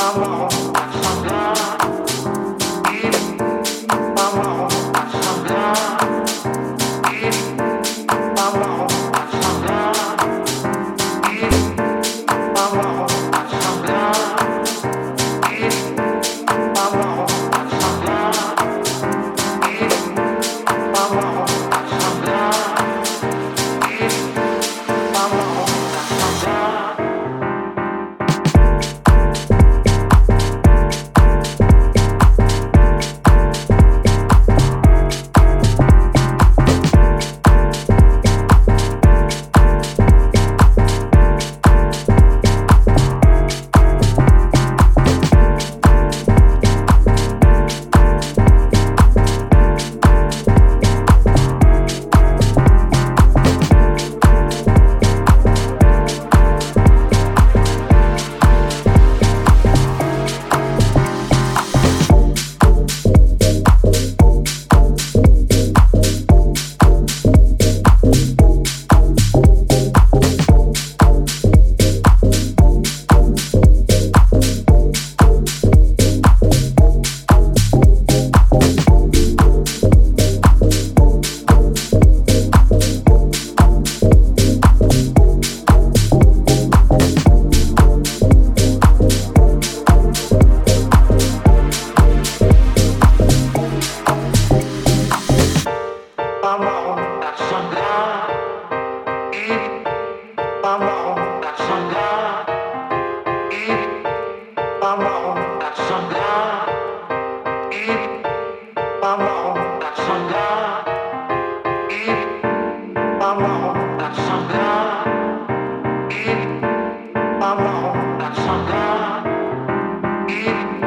my mom. need